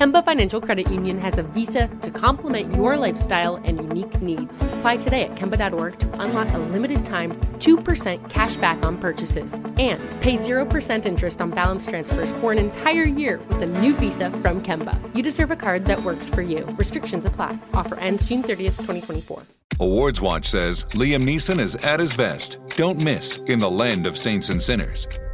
Kemba Financial Credit Union has a visa to complement your lifestyle and unique needs. Apply today at Kemba.org to unlock a limited time 2% cash back on purchases and pay 0% interest on balance transfers for an entire year with a new visa from Kemba. You deserve a card that works for you. Restrictions apply. Offer ends June 30th, 2024. Awards Watch says Liam Neeson is at his best. Don't miss In the Land of Saints and Sinners.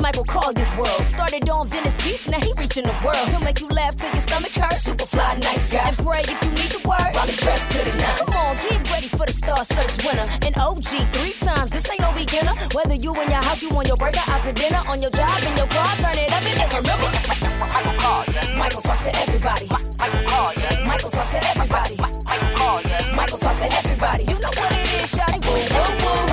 Michael Colyar's world. Started on Venice Beach, now he reaching the world. He'll make you laugh till your stomach hurts. Super fly, nice guy. And pray if you need the word. He dressed to the nines. Come on, get ready for the Star Search winner. An OG three times. This ain't no beginner. Whether you in your house, you on your burger, out to dinner, on your job, in your car, turn it up and just remember. Michael Colyar. Michael talks to everybody. Michael Colyar. Michael talks to everybody. Michael Colyar. Michael talks to everybody. You know what it is, shawty. Woo,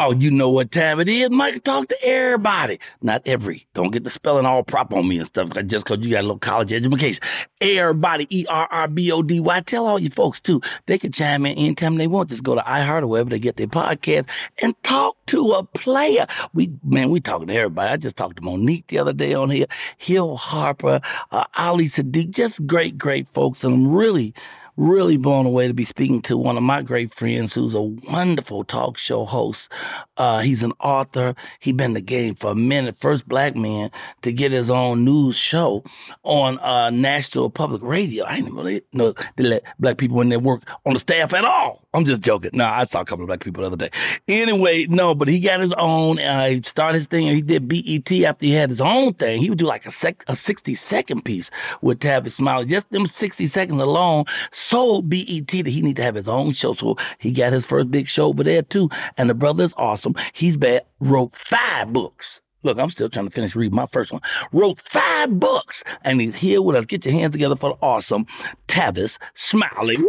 Oh, you know what time it is. Mike talk to everybody. Not every. Don't get the spelling all prop on me and stuff just because you got a little college education. Everybody, E R R B O D Y. Tell all your folks too. They can chime in anytime they want. Just go to iHeart or wherever they get their podcast and talk to a player. We man, we talking to everybody. I just talked to Mo'Nique the other day on here. Hill Harper, uh, Ali Siddiq, just great, great folks. And I'm really really blown away to be speaking to one of my great friends who's a wonderful talk show host. Uh, he's an author. He's been in the game for a minute. First black man to get his own news show on uh, National Public Radio. I didn't really know they let black people in there work on the staff at all. I'm just joking. No, I saw a couple of black people the other day. Anyway, no, but he got his own. Uh, he started his thing. He did BET after he had his own thing. He would do like a sec, a 60 second piece with Tavis Smiley. Just them 60 seconds alone sold BET that he need to have his own show. So he got his first big show over there too. And the brother is awesome. He's bad, wrote five books. Look, I'm still trying to finish reading my first one. Wrote five books, and he's here with us. Get your hands together for the awesome Tavis Smiley. Woo,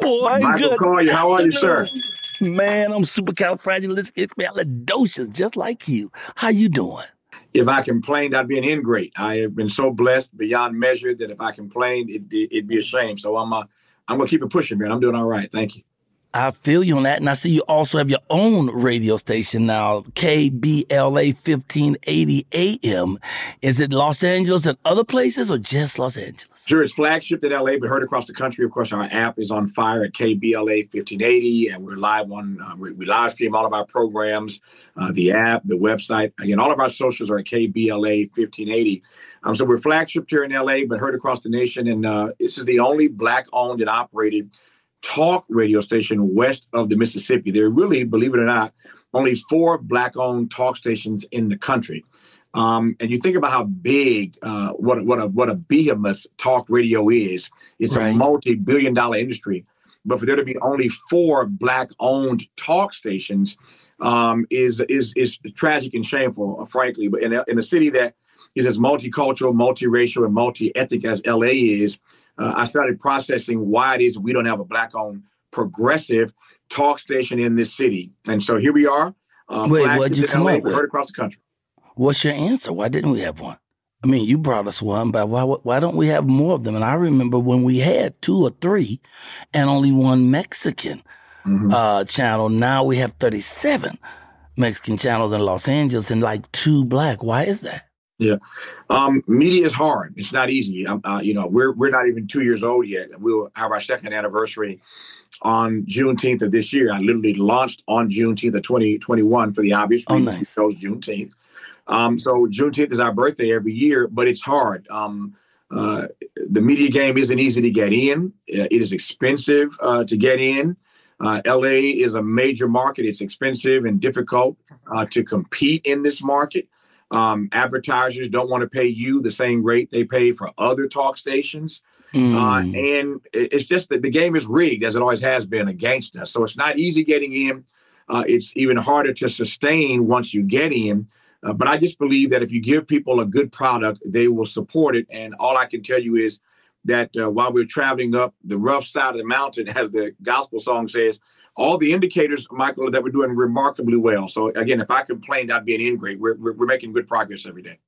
boy, Michael good. Colyar, how are you, sir? Man, I'm supercalifragilisticexpialidocious, just like you. How you doing? If I complained, I'd be an ingrate. I have been so blessed beyond measure that if I complained, it, it'd be a shame. So I'm, uh, I'm gonna keep it pushing, man. I'm doing all right. Thank you. I feel you on that. And I see you also have your own radio station now, KBLA 1580 AM. Is it Los Angeles and other places or just Los Angeles? Sure, it's flagship in LA, but heard across the country. Of course, our app is on fire at KBLA 1580, and we're live on, uh, we, we live stream all of our programs, uh, the app, the website. Again, all of our socials are at KBLA 1580. Um, so we're flagship here in LA, but heard across the nation. And uh, this is the only black owned and operated talk radio station west of the Mississippi. There are really, believe it or not, only four black owned talk stations in the country. Um, and you think about how big uh, what a, what a what a behemoth talk radio is. It's right. a multi-billion dollar industry. But for there to be only four black-owned talk stations um, is is is tragic and shameful, uh, frankly. But in a, in a city that is as multicultural, multiracial, and multi-ethnic as LA is, uh, I started processing why it is we don't have a black-owned progressive talk station in this city. And so here we are. Um, Wait, what did you come LA, up with? Heard across the country. What's your answer? Why didn't we have one? I mean, you brought us one, but why why don't we have more of them? And I remember when we had two or three, and only one Mexican mm-hmm. uh, channel. Now we have thirty seven Mexican channels in Los Angeles and like two black. Why is that? Yeah, um, media is hard. It's not easy. Um, uh, you know, we're we're not even two years old yet. We'll have our second anniversary on Juneteenth of this year. I literally launched on Juneteenth of 2021 for the obvious reason. Oh, nice. chose Juneteenth. Um, so Juneteenth is our birthday every year, but it's hard. Um, uh, the media game isn't easy to get in. Uh, it is expensive uh, to get in. Uh, LA is a major market. It's expensive and difficult uh, to compete in this market. Um, advertisers don't want to pay you the same rate they pay for other talk stations. Mm. Uh, and it's just that the game is rigged, as it always has been, against us. So it's not easy getting in. Uh, it's even harder to sustain once you get in. Uh, but I just believe that if you give people a good product, they will support it. And all I can tell you is that uh, while we're traveling up the rough side of the mountain, as the gospel song says, all the indicators, Michael, that we're doing remarkably well. So again, if I complained, I'd be an ingrate. We're, we're, we're making good progress every day.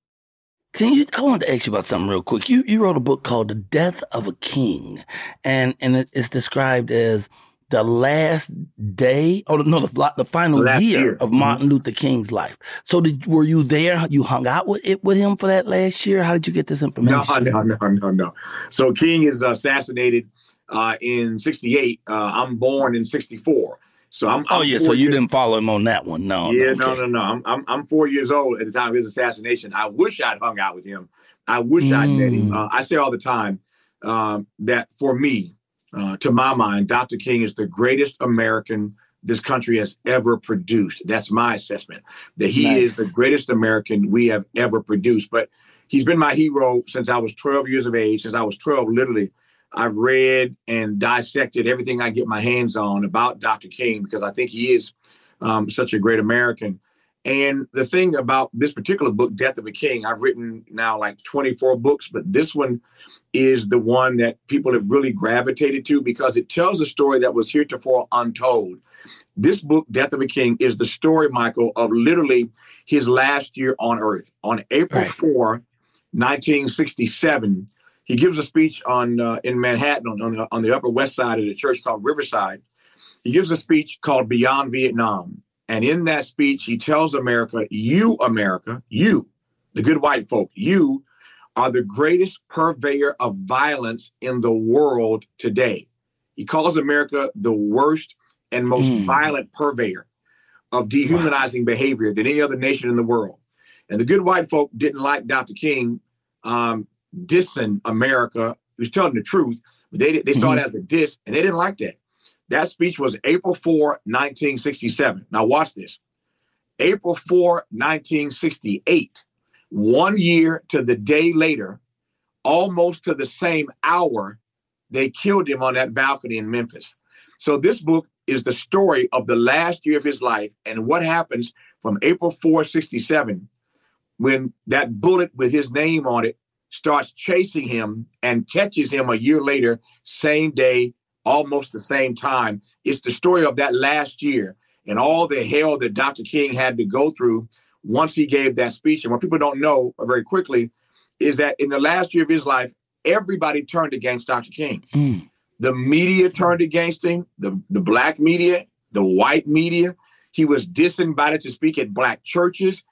Can you? I wanted to ask you about something real quick. You you wrote a book called "The Death of a King," and and it's described as the last day, or no, the, the final year, year, of mm-hmm. Martin Luther King's life. So, did were you there? You hung out with it with him for that last year. How did you get this information? No, no, no, no, no. So, King is assassinated uh, in '68. Uh, I'm born in '64. So I'm. Oh I'm yeah, so you years, didn't follow him on that one, no? Yeah, no, okay. no, no, no. I'm, I'm I'm four years old at the time of his assassination. I wish I'd hung out with him. I wish mm. I'd met him. Mm. Uh, I say all the time um, that for me, uh, to my mind, Dr. King is the greatest American this country has ever produced. That's my assessment. That he nice. is the greatest American we have ever produced. But he's been my hero since I was 12 years of age. Since I was 12, literally, I've read and dissected everything I get my hands on about Dr. King because I think he is um, such a great American. And the thing about this particular book, Death of a King, I've written now like 24 books, but this one is the one that people have really gravitated to because it tells a story that was heretofore untold. This book, Death of a King, is the story, Michael, of literally his last year on earth. On April right. 4, 1967, he gives a speech on uh, in Manhattan on, on the, on the Upper West Side of the church called Riverside. He gives a speech called Beyond Vietnam. And in that speech, he tells America, You, America, you, the good white folk, you are the greatest purveyor of violence in the world today. He calls America the worst and most mm. violent purveyor of dehumanizing wow. behavior than any other nation in the world. And the good white folk didn't like Dr. King um, dissing America. He was telling the truth, but they, they saw mm-hmm. it as a diss, and they didn't like that. That speech was April 4, 1967. Now, watch this. April 4, 1968 one year to the day later, almost to the same hour, they killed him on that balcony in Memphis. So this book is the story of the last year of his life and what happens from April 4, 67, when that bullet with his name on it starts chasing him and catches him a year later, same day, almost the same time. It's the story of that last year and all the hell that Dr. King had to go through once he gave that speech. And what people don't know very quickly is that in the last year of his life, everybody turned against Dr. King. Mm. The media turned against him, the, the black media, the white media. He was disinvited to speak at black churches,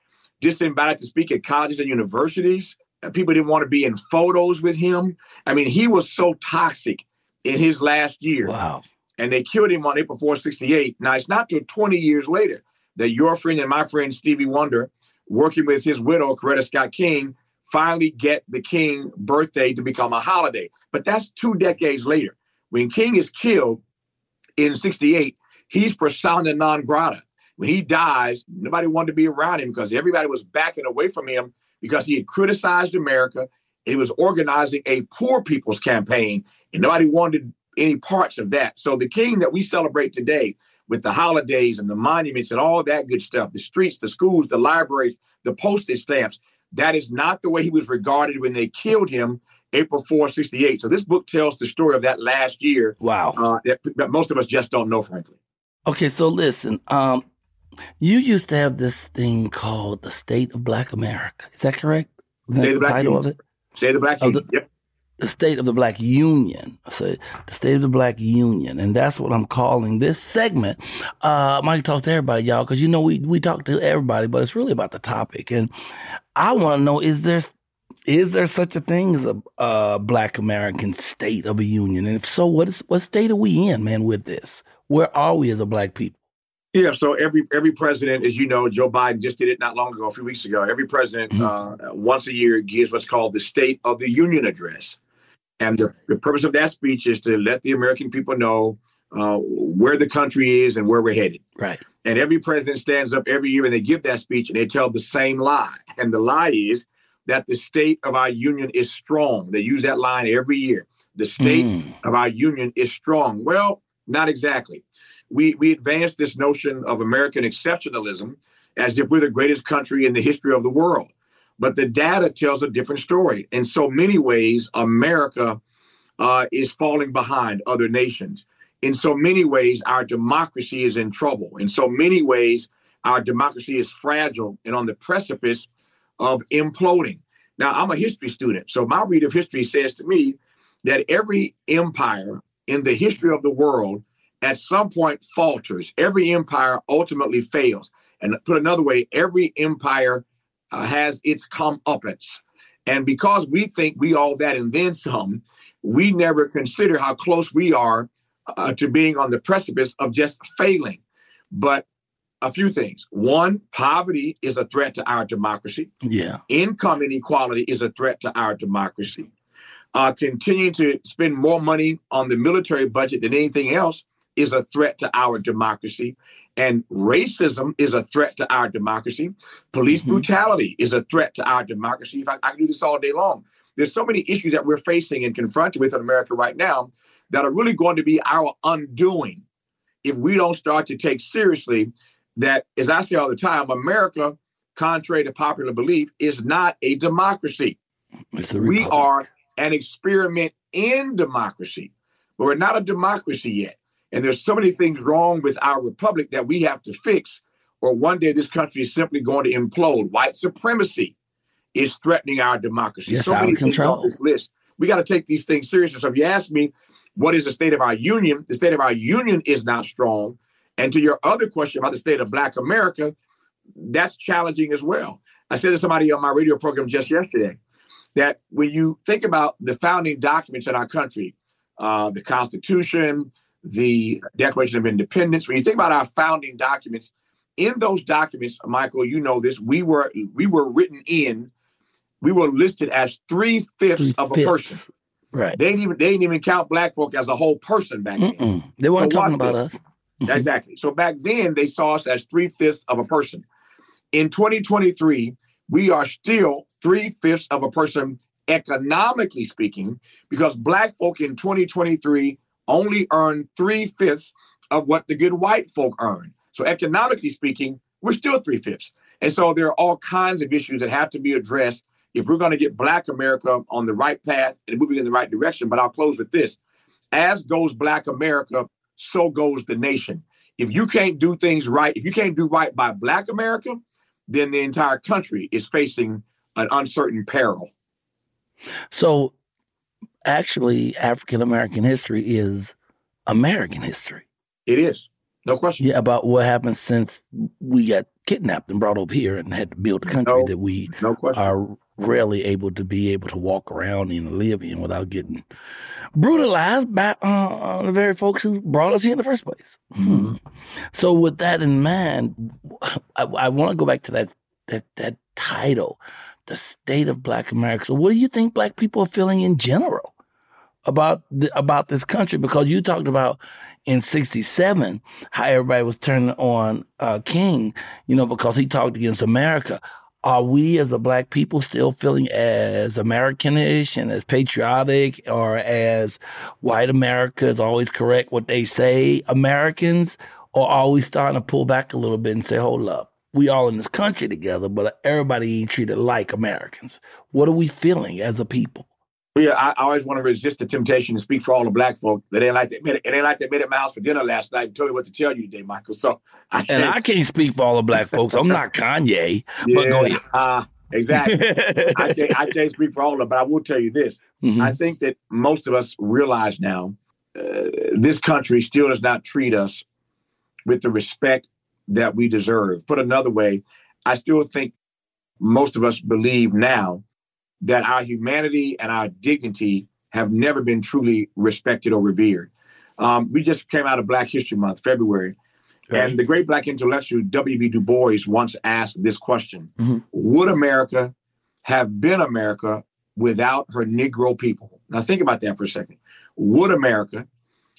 disinvited to speak at colleges and universities. People didn't want to be in photos with him. I mean, he was so toxic in his last year. Wow. And they killed him on April 4, 68. Now, it's not till 20 years later that your friend and my friend Stevie Wonder, working with his widow, Coretta Scott King, finally get the King birthday to become a holiday. But that's two decades later. When King is killed in 68, he's persona non grata. When he dies, nobody wanted to be around him because everybody was backing away from him because he had criticized America. He was organizing a poor people's campaign, and nobody wanted any parts of that. So the king that we celebrate today with the holidays and the monuments and all that good stuff, the streets, the schools, the libraries, the postage stamps, that is not the way he was regarded when they killed him April 4, 68. So this book tells the story of that last year. Wow. Uh, that, that, most of us just don't know, frankly. Okay, so listen, um, you used to have this thing called the State of Black America. Is that correct? Is State that of Black title of it? State of the Black Union. the- yep. the state of the black union. So the state of the black union. And that's what i'm calling this segment. Uh i might talk to everybody y'all because you know we we talk to everybody but it's really about the topic. And i want to know is there is there such a thing as a uh, black american state of a union? And if so what is what state are we in man with this? Where are we as a black people Yeah, so every every president, as you know, Joe Biden just did it not long ago, a few weeks ago. Every president Mhm. uh, once a year gives what's called the State of the Union address, and the, the purpose of that speech is to let the American people know uh, where the country is and where we're headed. right And every president stands up every year and they give that speech and they tell the same lie. And the lie is that the state of our union is strong. They use that line every year. The state Mm. of our union is strong. Well, not exactly. We we advanced this notion of American exceptionalism as if we're the greatest country in the history of the world. But the data tells a different story. In so many ways, America uh, is falling behind other nations. In so many ways, our democracy is in trouble. In so many ways, our democracy is fragile and on the precipice of imploding. Now, I'm a history student, so my read of history says to me that every empire in the history of the world at some point falters. Every empire ultimately fails. And put another way, every empire uh, has its comeuppance. And because we think we all that and then some, we never consider how close we are uh, to being on the precipice of just failing. But a few things. One, poverty is a threat to our democracy. yeah Income inequality is a threat to our democracy. Uh, continuing to spend more money on the military budget than anything else is a threat to our democracy. And racism is a threat to our democracy. Police Mhm. brutality is a threat to our democracy. In fact, I can do this all day long. There's so many issues that we're facing and confronted with in America right now that are really going to be our undoing if we don't start to take seriously that, as I say all the time, America, contrary to popular belief, is not a democracy. a We are an experiment in democracy, but we're not a democracy yet. And there's so many things wrong with our republic that we have to fix, or one day this country is simply going to implode. White supremacy is threatening our democracy. Yes, so many things control. on this list. We got to take these things seriously. So if you ask me, what is the state of our union? The state of our union is not strong. And to your other question about the state of Black America, that's challenging as well. I said to somebody on my radio program just yesterday that when you think about the founding documents in our country, uh, the Constitution, the Declaration of Independence, when you think about our founding documents, in those documents, Michael, you know this, we were we were written in, we were listed as three fifths of a person. right They didn't even they didn't even count black folk as a whole person back then. Mm-mm. they weren't So talking about this. us Mhm. Exactly. So back then they saw us as three fifths of a person. In 2023, we are still three fifths of a person economically speaking, because black folk in 2023 only earn three fifths of what the good white folk earn. So economically speaking, we're still three fifths. And so there are all kinds of issues that have to be addressed if we're going to get Black America on the right path and moving in the right direction. But I'll close with this. As goes Black America, so goes the nation. If you can't do things right, if you can't do right by Black America, then the entire country is facing an uncertain peril. So, actually, African American history is American history. It is. No question. Yeah, about what happened since we got kidnapped and brought over here and had to build a country No. that we No question. are rarely able to be able to walk around and live in without getting brutalized by uh, the very folks who brought us here in the first place. Hmm. So, with that in mind, I, I want to go back to that that that title, the state of Black America. So, what do you think Black people are feeling in general about the, about this country because you talked about in 67 how everybody was turning on uh, King, you know, because he talked against America. Are we as a black people still feeling as Americanish and as patriotic or as white America is always correct what they say Americans? Or are we starting to pull back a little bit and say, hold up, we all in this country together, but everybody ain't treated like Americans? What are we feeling as a people? Yeah, I, I always want to resist the temptation to speak for all the black folk. That ain't like they made it. It ain't like they made it my house for dinner last night and told me what to tell you today, Michael. So I and I can't speak for all the black folks. I'm not Kanye. yeah, but go ahead. Uh, exactly. I, can't, I can't speak for all of them, but I will tell you this. Mm-hmm. I think that most of us realize now uh, this country still does not treat us with the respect that we deserve. Put another way, I still think most of us believe now that our humanity and our dignity have never been truly respected or revered. Um, we just came out of Black History Month, February, right. and the great Black intellectual W.E.B. Du Bois once asked this question mm-hmm. Would America have been America without her Negro people? Now, think about that for a second. Would America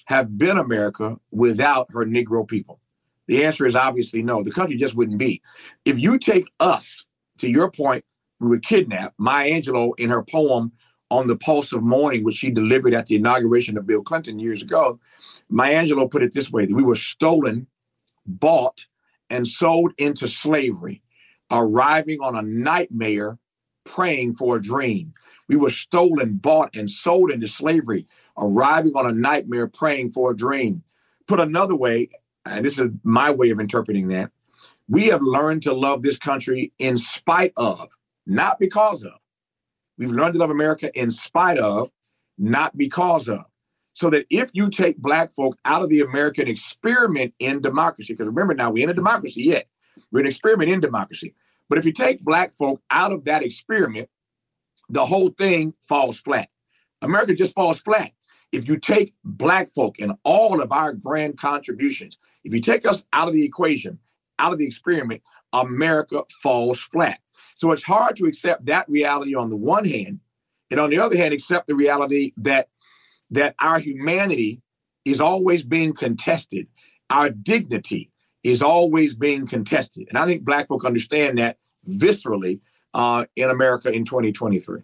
have been America without her Negro people? The answer is obviously no. The country just wouldn't be. If you take us, to your point, we were kidnapped. Maya Angelou, in her poem on the Pulse of Morning, which she delivered at the inauguration of Bill Clinton years ago, Maya Angelou put it this way that we were stolen, bought, and sold into slavery, arriving on a nightmare, praying for a dream. We were stolen, bought, and sold into slavery, arriving on a nightmare, praying for a dream. Put another way, and this is my way of interpreting that, we have learned to love this country in spite of not because of. We've learned to love America in spite of, not because of. So that if you take black folk out of the American experiment in democracy, because remember now, we're in a democracy yet. We're an experiment in democracy. But if you take black folk out of that experiment, the whole thing falls flat. America just falls flat. If you take black folk and all of our grand contributions, if you take us out of the equation, out of the experiment, America falls flat. So it's hard to accept that reality on the one hand, and on the other hand, accept the reality that that our humanity is always being contested. Our dignity is always being contested. And I think black folk understand that viscerally uh, in America in 2023.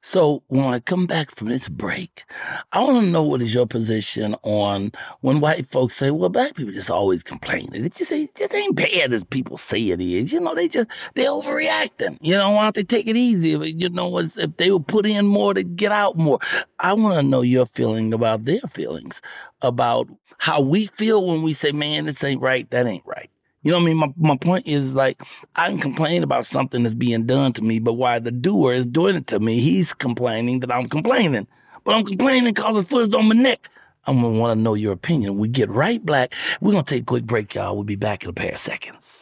So when I come back from this break, I want to know what is your position on when white folks say, "Well, black people just always complaining. It just ain't, just ain't bad as people say it is. You know, they just they overreacting. You know, why don't they take it easy? You know, if they would put in more to get out more. I want to know your feeling about their feelings about how we feel when we say, "Man, this ain't right. That ain't right." You know what I mean? My, my point is like, I can complain about something that's being done to me, but why the doer is doing it to me, he's complaining that I'm complaining. But I'm complaining because his foot is on my neck. I'm gonna wanna know your opinion. We get right black. We're gonna take a quick break, y'all. We'll be back in a pair of seconds.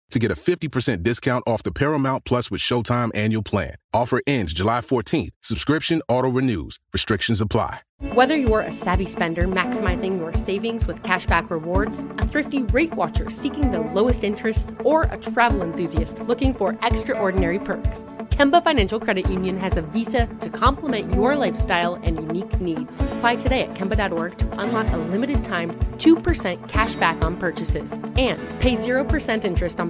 to get a 50% discount off the Paramount Plus with Showtime annual plan. Offer ends July 14th. Subscription auto-renews. Restrictions apply. Whether you're a savvy spender maximizing your savings with cashback rewards, a thrifty rate watcher seeking the lowest interest, or a travel enthusiast looking for extraordinary perks, Kemba Financial Credit Union has a visa to complement your lifestyle and unique needs. Apply today at Kemba.org to unlock a limited time 2% cash back on purchases and pay 0% interest on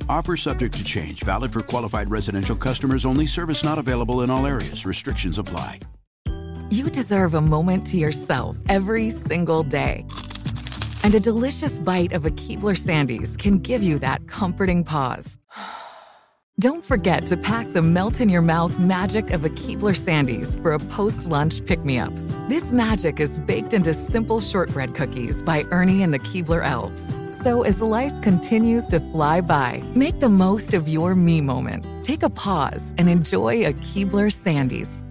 Offer subject to change, valid for qualified residential customers only, service not available in all areas. Restrictions apply. you deserve a moment to yourself every single day. And a delicious bite of a Keebler Sandies can give you that comforting pause. Don't forget to pack the melt in your mouth magic of a Keebler Sandies for a post lunch pick me up. This magic is baked into simple shortbread cookies by Ernie and the Keebler Elves. So as life continues to fly by, make the most of your me moment. Take a pause and enjoy a Keebler Sandies.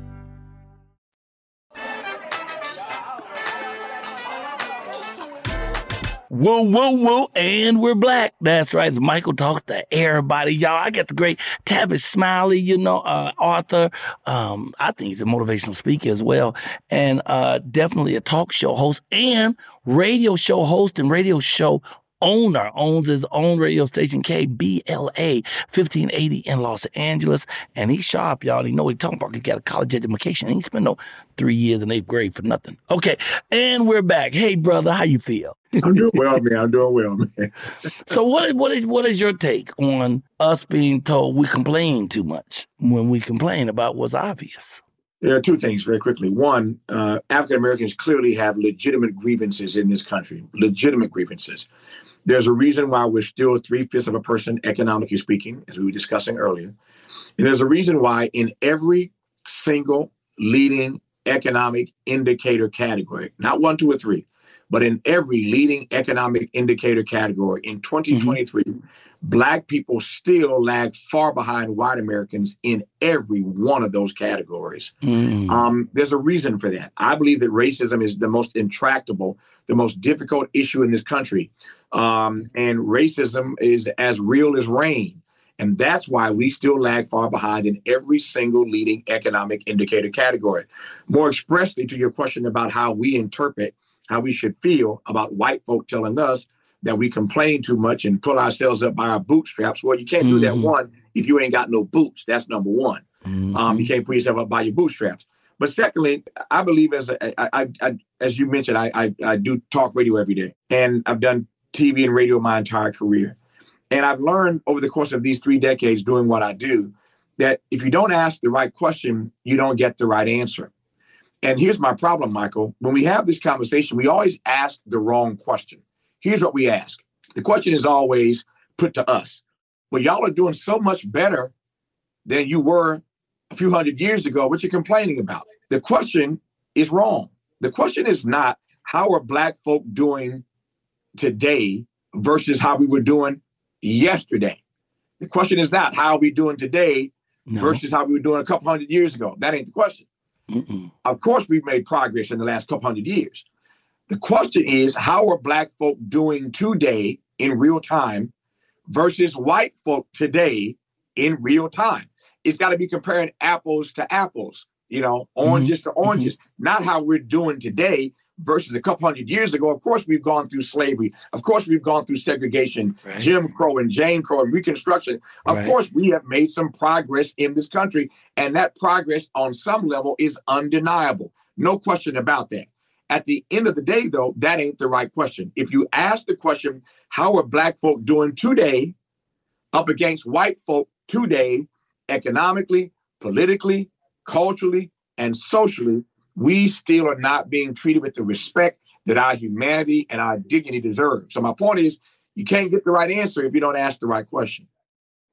Whoa, whoa, whoa, and we're black. That's right. Michael talks to everybody. Y'all, I got the great Tavis Smiley, you know, uh, author. Um, I think he's a motivational speaker as well. And uh, definitely a talk show host and radio show host and radio show owner owns his own radio station, KBLA 1580 in Los Angeles. And he's sharp, y'all. He know what he's talking about. He got a college education. He spent no three years in eighth grade for nothing. Okay. And we're back. Hey, brother, how you feel? I'm doing well, man. I'm doing well, man. so what is, what is, what is your take on us being told we complain too much when we complain about what's obvious? There are two things very quickly. One, uh, African Americans clearly have legitimate grievances in this country, legitimate grievances. There's a reason why we're still three fifths of a person, economically speaking, as we were discussing earlier. And there's a reason why in every single leading economic indicator category, not one, two, or three, but in every leading economic indicator category in 2023, mm-hmm. Black people still lag far behind white Americans in every one of those categories. Mm. Um, there's a reason for that. I believe that racism is the most intractable, the most difficult issue in this country. Um, and racism is as real as rain. And that's why we still lag far behind in every single leading economic indicator category. More expressly to your question about how we interpret how we should feel about white folk telling us that we complain too much and pull ourselves up by our bootstraps. Well, you can't mm-hmm. do that mm-hmm. one if you ain't got no boots. That's number one. Mm-hmm. Um, you can't pull yourself up by your bootstraps. But secondly, I believe as a, I, I, I, as you mentioned, I, I, I do talk radio every day, and I've done TV and radio my entire career. And I've learned over the course of these three decades doing what I do that if you don't ask the right question, you don't get the right answer. And here's my problem, Michael. When we have this conversation, we always ask the wrong question. Here's what we ask the question is always put to us. Well, y'all are doing so much better than you were a few hundred years ago. What you're complaining about? The question is wrong. The question is not how are black folk doing today versus how we were doing yesterday. The question is not how are we doing today no. versus how we were doing a couple hundred years ago. That ain't the question. Mm-mm. Of course, we've made progress in the last couple hundred years. The question is, how are black folk doing today in real time versus white folk today in real time? It's got to be comparing apples to apples, you know, oranges mm-hmm. to oranges, mm-hmm. not how we're doing today versus a couple hundred years ago. Of course, we've gone through slavery. Of course, we've gone through segregation, right. Jim Crow and Jane Crow and Reconstruction. Of right. course, we have made some progress in this country, and that progress on some level is undeniable. No question about that. At the end of the day, though, that ain't the right question. If you ask the question, how are black folk doing today up against white folk today, economically, politically, culturally, and socially, we still are not being treated with the respect that our humanity and our dignity deserve. So my point is, you can't get the right answer if you don't ask the right question.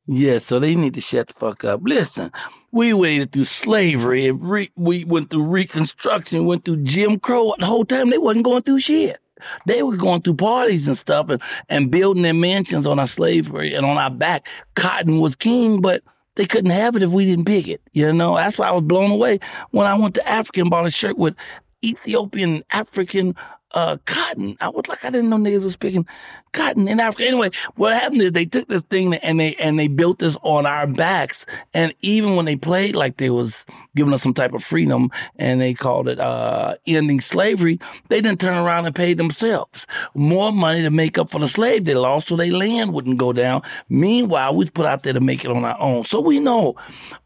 Yeah, so they need to shut the fuck up. Listen, we waited through slavery and re- we went through Reconstruction, went through Jim Crow. The whole time they wasn't going through shit. They were going through parties and stuff and, and building their mansions on our slavery and on our back. Cotton was king, but they couldn't have it if we didn't pick it. You know, that's why I was blown away when I went to Africa and bought a shirt with Ethiopian African uh, cotton. I was like, I didn't know niggas was picking cotton in Africa. Anyway, what happened is they took this thing and they and they built this on our backs. And even when they played like they was giving us some type of freedom and they called it uh, ending slavery, they didn't turn around and pay themselves more money to make up for the slave they lost, so their land wouldn't go down. Meanwhile, we put out there to make it on our own. So we know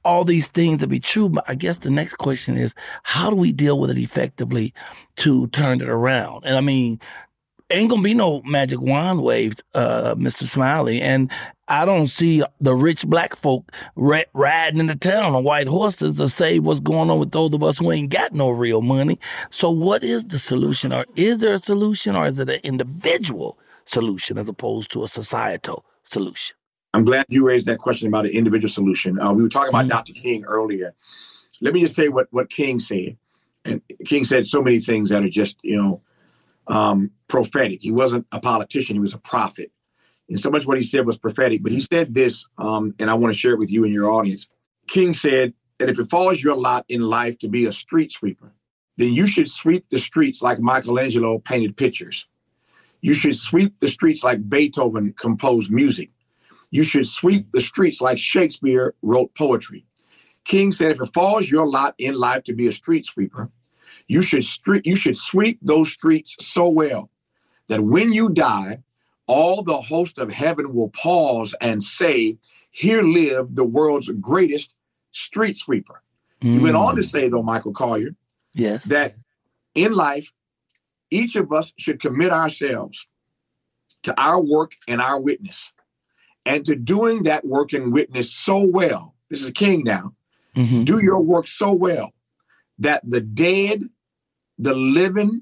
all these things to be true. But I guess the next question is, how do we deal with it effectively to turn it around? And I mean, ain't gonna be no magic wand waved, uh, Mr. Smiley. And I don't see the rich black folk riding riding into town on white horses to save what's going on with those of us who ain't got no real money. So, what is the solution? Or is there a solution, or is it an individual solution as opposed to a societal solution? I'm glad you raised that question about an individual solution. Uh, we were talking about mm-hmm. Dr. King earlier. Let me just tell you what, what King said. And King said so many things that are just, you know, um, prophetic. He wasn't a politician, he was a prophet. And so much what he said was prophetic. But he said this, um, and I want to share it with you and your audience. King said that if it falls your lot in life to be a street sweeper, then you should sweep the streets like Michelangelo painted pictures. You should sweep the streets like Beethoven composed music. You should sweep the streets like Shakespeare wrote poetry. King said, if it falls your lot in life to be a street sweeper, you should street, you should sweep those streets so well that when you die, all the host of heaven will pause and say, Here lived the world's greatest street sweeper. Mm. He went on to mm. say, though, Michael Colyar, yes, that in life, each of us should commit ourselves to our work and our witness, and to doing that work and witness so well. This is King now. Mm-hmm. Do your work so well that the dead, the living,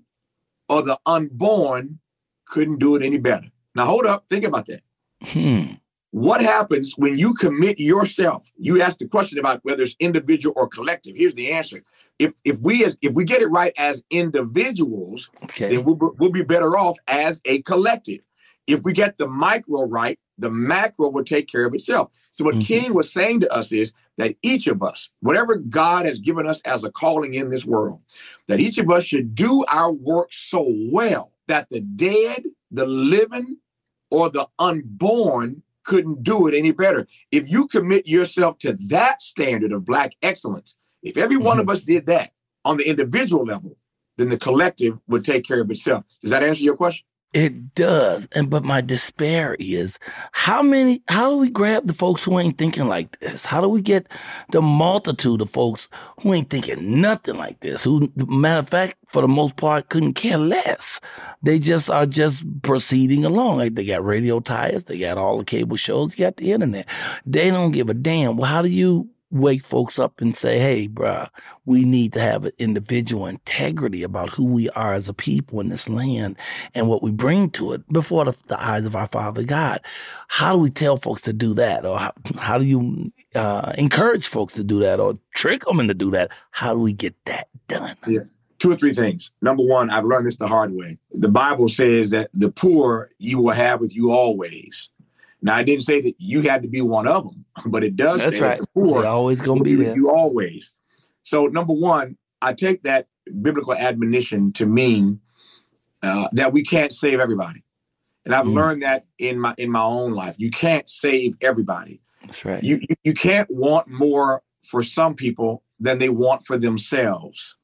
or the unborn couldn't do it any better. Now, hold up, think about that. Hmm. What happens when you commit yourself? You asked the question about whether it's individual or collective. Here's the answer: if if we as if we get it right as individuals, okay. then we'll, we'll be better off as a collective. If we get the micro right, the macro will take care of itself. So what mm-hmm. King was saying to us is that each of us, whatever God has given us as a calling in this world, that each of us should do our work so well that the dead, the living, or the unborn couldn't do it any better. If you commit yourself to that standard of Black excellence, if every mm-hmm. one of us did that on the individual level, then the collective would take care of itself. Does that answer your question? It does. And but my despair is how many how do we grab the folks who ain't thinking like this? How do we get the multitude of folks who ain't thinking nothing like this? Who matter of fact, for the most part, couldn't care less. They just are just proceeding along. Like they got radio tires, they got all the cable shows, they got the internet. They don't give a damn. Well, how do you wake folks up and say, hey, bruh, we need to have individual integrity about who we are as a people in this land and what we bring to it before the, the eyes of our Father God. How do we tell folks to do that? Or how, how do you uh, encourage folks to do that or trick them into do that? How do we get that done? Yeah. Two or three things. Number one, I've learned this the hard way. The Bible says that the poor you will have with you always. Now, I didn't say that you had to be one of them, but it does That's say right. that the poor They're always going to be there. You always. So, number one, I take that biblical admonition to mean uh, that we can't save everybody, and I've mm. learned that in my in my own life. You can't save everybody. That's right. You, you you can't want more for some people than they want for themselves.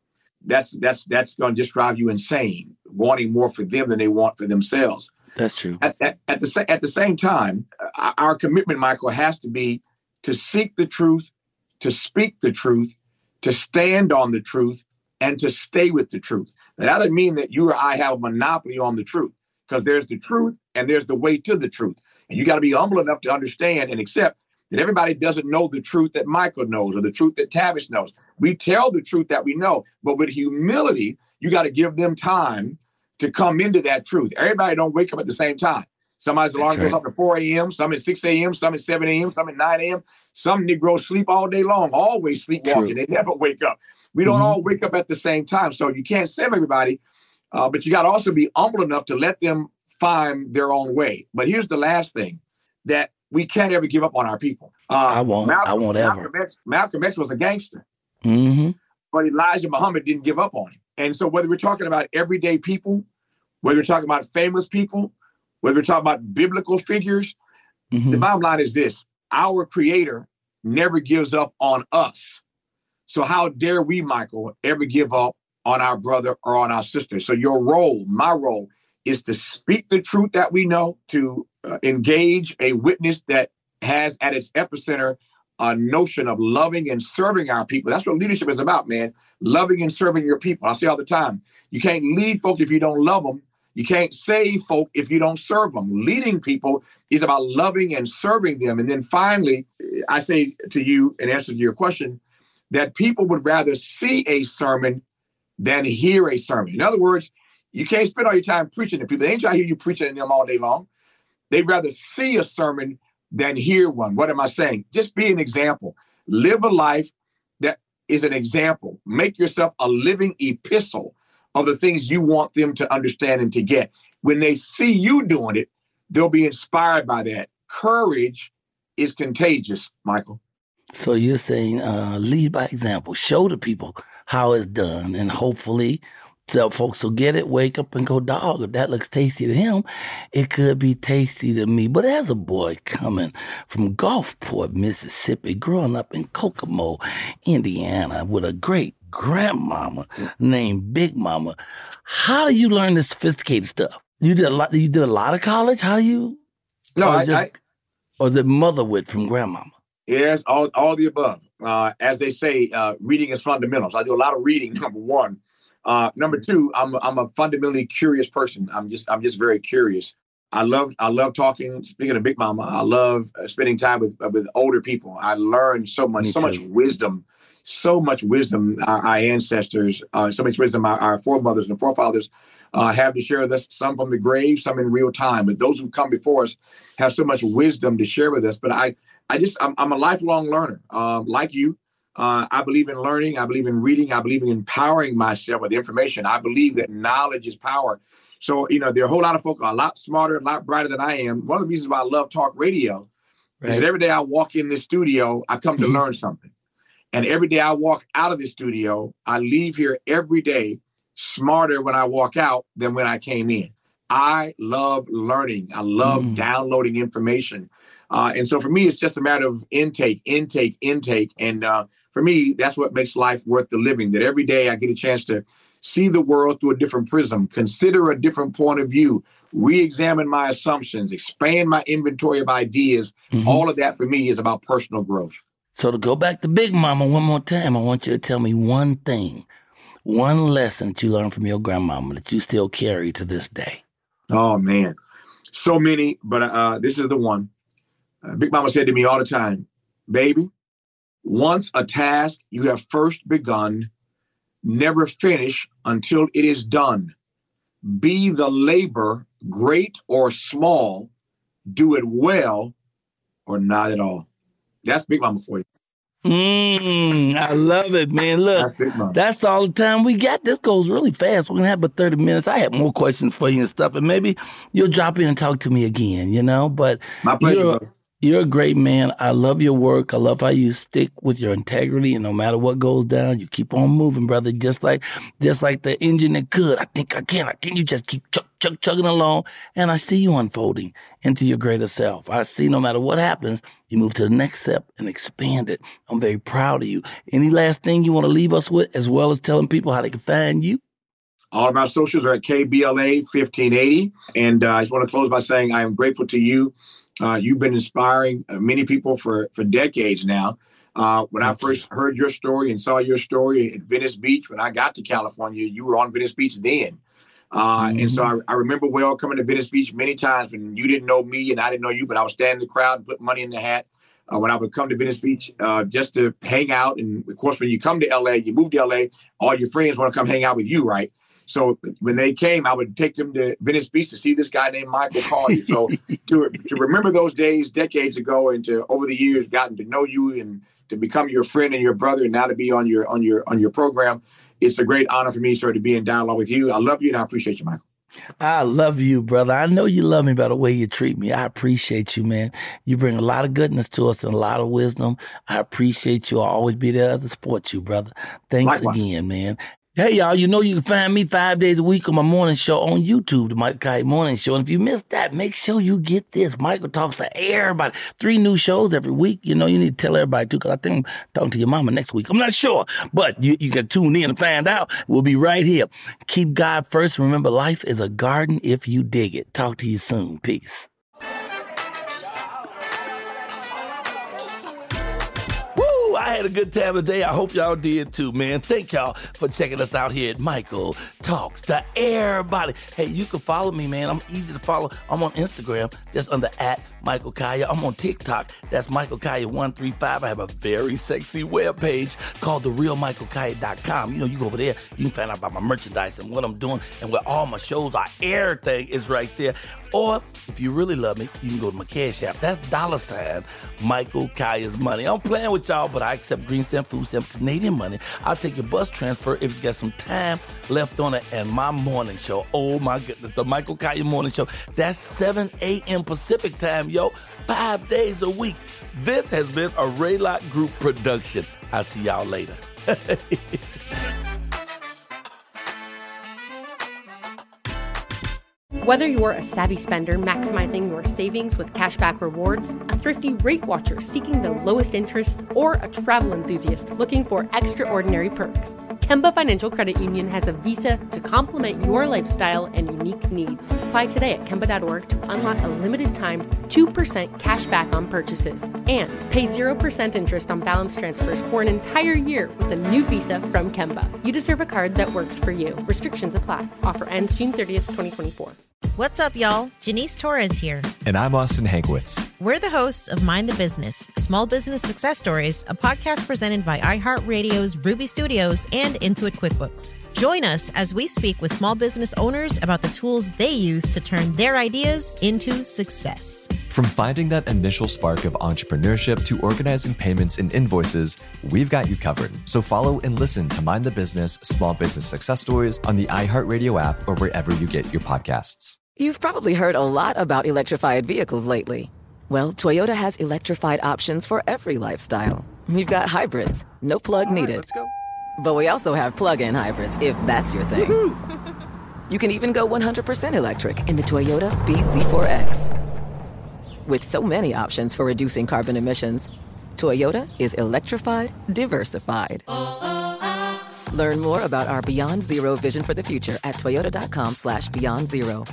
That's that's that's going to just drive you insane. Wanting more for them than they want for themselves. That's true. At, at, at, the at the same time, uh, our commitment, Michael, has to be to seek the truth, to speak the truth, to stand on the truth, and to stay with the truth. That doesn't mean that you or I have a monopoly on the truth, because there's the truth and there's the way to the truth. And you got to be humble enough to understand and accept that everybody doesn't know the truth that Michael knows or the truth that Tavis knows. We tell the truth that we know, but with humility, you got to give them time to come into that truth. Everybody don't wake up at the same time. Somebody's alarm right. goes up at 4 a.m., some at 6 a.m., some at 7 a.m., some at 9 a.m. Some Negroes sleep all day long, always sleepwalking. They never wake up. We don't mm-hmm. all wake up at the same time. So you can't save everybody, uh, but you got to also be humble enough to let them find their own way. But here's the last thing that we can't ever give up on our people. Uh, I won't. Malcolm, I won't ever. Malcolm X, Malcolm X was a gangster, mm-hmm. but Elijah Muhammad didn't give up on him. And so, whether we're talking about everyday people, whether we're talking about famous people, whether we're talking about biblical figures, mm-hmm. the bottom line is this our Creator never gives up on us. So, how dare we, Michael, ever give up on our brother or on our sister? So, your role, my role, is to speak the truth that we know, to uh, engage a witness that has at its epicenter a notion of loving and serving our people. That's what leadership is about, man. Loving and serving your people. I say all the time, you can't lead folk if you don't love them. You can't save folk if you don't serve them. Leading people is about loving and serving them. And then finally, I say to you, in answer to your question, that people would rather see a sermon than hear a sermon. In other words, you can't spend all your time preaching to people. They ain't trying to hear you preaching them all day long. They'd rather see a sermon than hear one. What am I saying? Just be an example. Live a life that is an example. Make yourself a living epistle of the things you want them to understand and to get. When they see you doing it, they'll be inspired by that. Courage is contagious, Michael. So you're saying uh, lead by example, show the people how it's done, and hopefully so folks will get it, wake up and go, dog, if that looks tasty to him, it could be tasty to me. But as a boy coming from Gulfport, Mississippi, growing up in Kokomo, Indiana, with a great grandmama named Big Mama, how do you learn this sophisticated stuff? You did a lot. You did a lot of college. How do you? No, I, just, I, or is it mother wit from grandmama? Yes, all all the above. Uh, as they say, uh, reading is fundamentals. I do a lot of reading. Number one, uh, number two, I'm I'm a fundamentally curious person. I'm just I'm just very curious. I love I love talking. Speaking of Big Mama, I love uh, spending time with uh, with older people. I learn so much, Me so too. much wisdom, so much wisdom. Our, our ancestors, uh, so much wisdom. Our, our foremothers and forefathers uh, have to share with us. Some from the grave, some in real time. But those who come before us have so much wisdom to share with us. But I I just I'm, I'm a lifelong learner, uh, like you. Uh, I believe in learning. I believe in reading. I believe in empowering myself with information. I believe that knowledge is power. So, you know, there are a whole lot of folk a lot smarter, a lot brighter than I am. One of the reasons why I love talk radio right. is that every day I walk in this studio, I come to mm-hmm. learn something. And every day I walk out of the studio, I leave here every day smarter when I walk out than when I came in. I love learning. I love mm. downloading information. Uh, and so for me, it's just a matter of intake, intake, intake. And uh, for me, that's what makes life worth the living. That every day I get a chance to see the world through a different prism, consider a different point of view, re examine my assumptions, expand my inventory of ideas. Mm-hmm. All of that for me is about personal growth. So to go back to Big Mama one more time, I want you to tell me one thing, one lesson that you learned from your grandmama that you still carry to this day. Oh, man. So many, but uh, this is the one. Uh, Big Mama said to me all the time, baby, once a task you have first begun, never finish until it is done. Be the labor, great or small, do it well or not at all. That's Big Mama for you. Mm, I love it, man. Look, that's, that's, all the time we got. This goes really fast. We're gonna have about 30 minutes. I have more questions for you and stuff, and maybe you'll drop in and talk to me again, you know. But my pleasure. You're a great man. I love your work. I love how you stick with your integrity, and no matter what goes down, you keep on moving, brother. Just like, just like the engine that could. I think I can. I can. You just keep chug, chug, chugging along, and I see you unfolding into your greater self. I see no matter what happens, you move to the next step and expand it. I'm very proud of you. Any last thing you want to leave us with, as well as telling people how they can find you? All of our socials are at KBLA 1580. And uh, I just want to close by saying I am grateful to you uh, you've been inspiring uh, many people for for decades now. Uh, when I first heard your story and saw your story at Venice Beach, when I got to California, you were on Venice Beach then. Uh, mm-hmm. And so mm-hmm. I, I, remember well coming to Venice Beach many times when you didn't know me and I didn't know you, but I was standing in the crowd and put money in the hat. Uh, when I would come to Venice Beach uh, just to hang out. And of course, when you come to LA, you move to LA, all your friends want to come hang out with you, right? So when they came, I would take them to Venice Beach to see this guy named Michael Colyar. So to, to remember those days decades ago and to over the years gotten to know you and to become your friend and your brother and now to be on your on your on your program, it's a great honor for me, sir, to be in dialogue with you. I love you and I appreciate you, Michael. I love you, brother. I know you love me by the way you treat me. I appreciate you, man. You bring a lot of goodness to us and a lot of wisdom. I appreciate you. I'll always be there to support you, brother. Thanks Likewise. again, man. Hey, y'all, you know you can find me five days a week on my morning show on YouTube, the Michael Kite Morning Show. And if you missed that, make sure you get this. Michael talks to everybody. Three new shows every week. You know, you need to tell everybody too, because I think I'm talking to your mama next week. I'm not sure, but you, you can tune in and find out. We'll be right here. Keep God first. Remember, life is a garden if you dig it. Talk to you soon. Peace. Had a good time today. I hope y'all did too, man. Thank y'all for checking us out here at Michael Talks to Everybody. Hey, you can follow me, man. I'm easy to follow. I'm on Instagram, just under at Michael Colyar. I'm on TikTok. That's Michael Colyar135. I have a very sexy webpage called TheRealMichaelColyar.com. You know, you go over there, you can find out about my merchandise and what I'm doing and where all my shows are. Everything is right there. Or if you really love me, you can go to my Cash App. That's dollar sign Michael Colyar's money. I'm playing with y'all, but I accept green stamp, food stamp, Canadian money. I'll take your bus transfer if you got some time left on it. And my morning show, oh my goodness, the Michael Colyar Morning Show. That's 7 a.m. Pacific time, Five days a week. This has been a Raylock Group production. I'll see y'all later. Whether you're a savvy spender maximizing your savings with cashback rewards, a thrifty rate watcher seeking the lowest interest, or a travel enthusiast looking for extraordinary perks, Kemba Financial Credit Union has a visa to complement your lifestyle and unique needs. Apply today at Kemba.org to unlock a limited time 2% cash back on purchases and pay 0% interest on balance transfers for an entire year with a new visa from Kemba. You deserve a card that works for you. Restrictions apply. Offer ends June 30th, 2024. What's up, y'all? Janice Torres here. And I'm Austin Hankwitz. We're the hosts of Mind the Business Small Business Success Stories, a podcast presented by iHeartRadio's Ruby Studios and Intuit QuickBooks. Join us as we speak with small business owners about the tools they use to turn their ideas into success. From finding that initial spark of entrepreneurship to organizing payments and invoices, we've got you covered. So follow and listen to Mind the Business Small Business Success Stories on the iHeartRadio app or wherever you get your podcasts. You've probably heard a lot about electrified vehicles lately. Well, Toyota has electrified options for every lifestyle. We've got hybrids, no plug needed. let's go. But we also have plug in hybrids, if that's your thing. you can even go 100% electric in the Toyota BZ4X. With so many options for reducing carbon emissions, Toyota is electrified, diversified. Learn more about our Beyond Zero vision for the future at toyota.com slash beyond zero.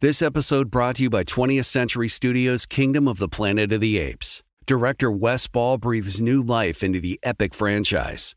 This episode brought to you by 20th Century Studios' Kingdom of the Planet of the Apes. Director Wes Ball breathes new life into the epic franchise.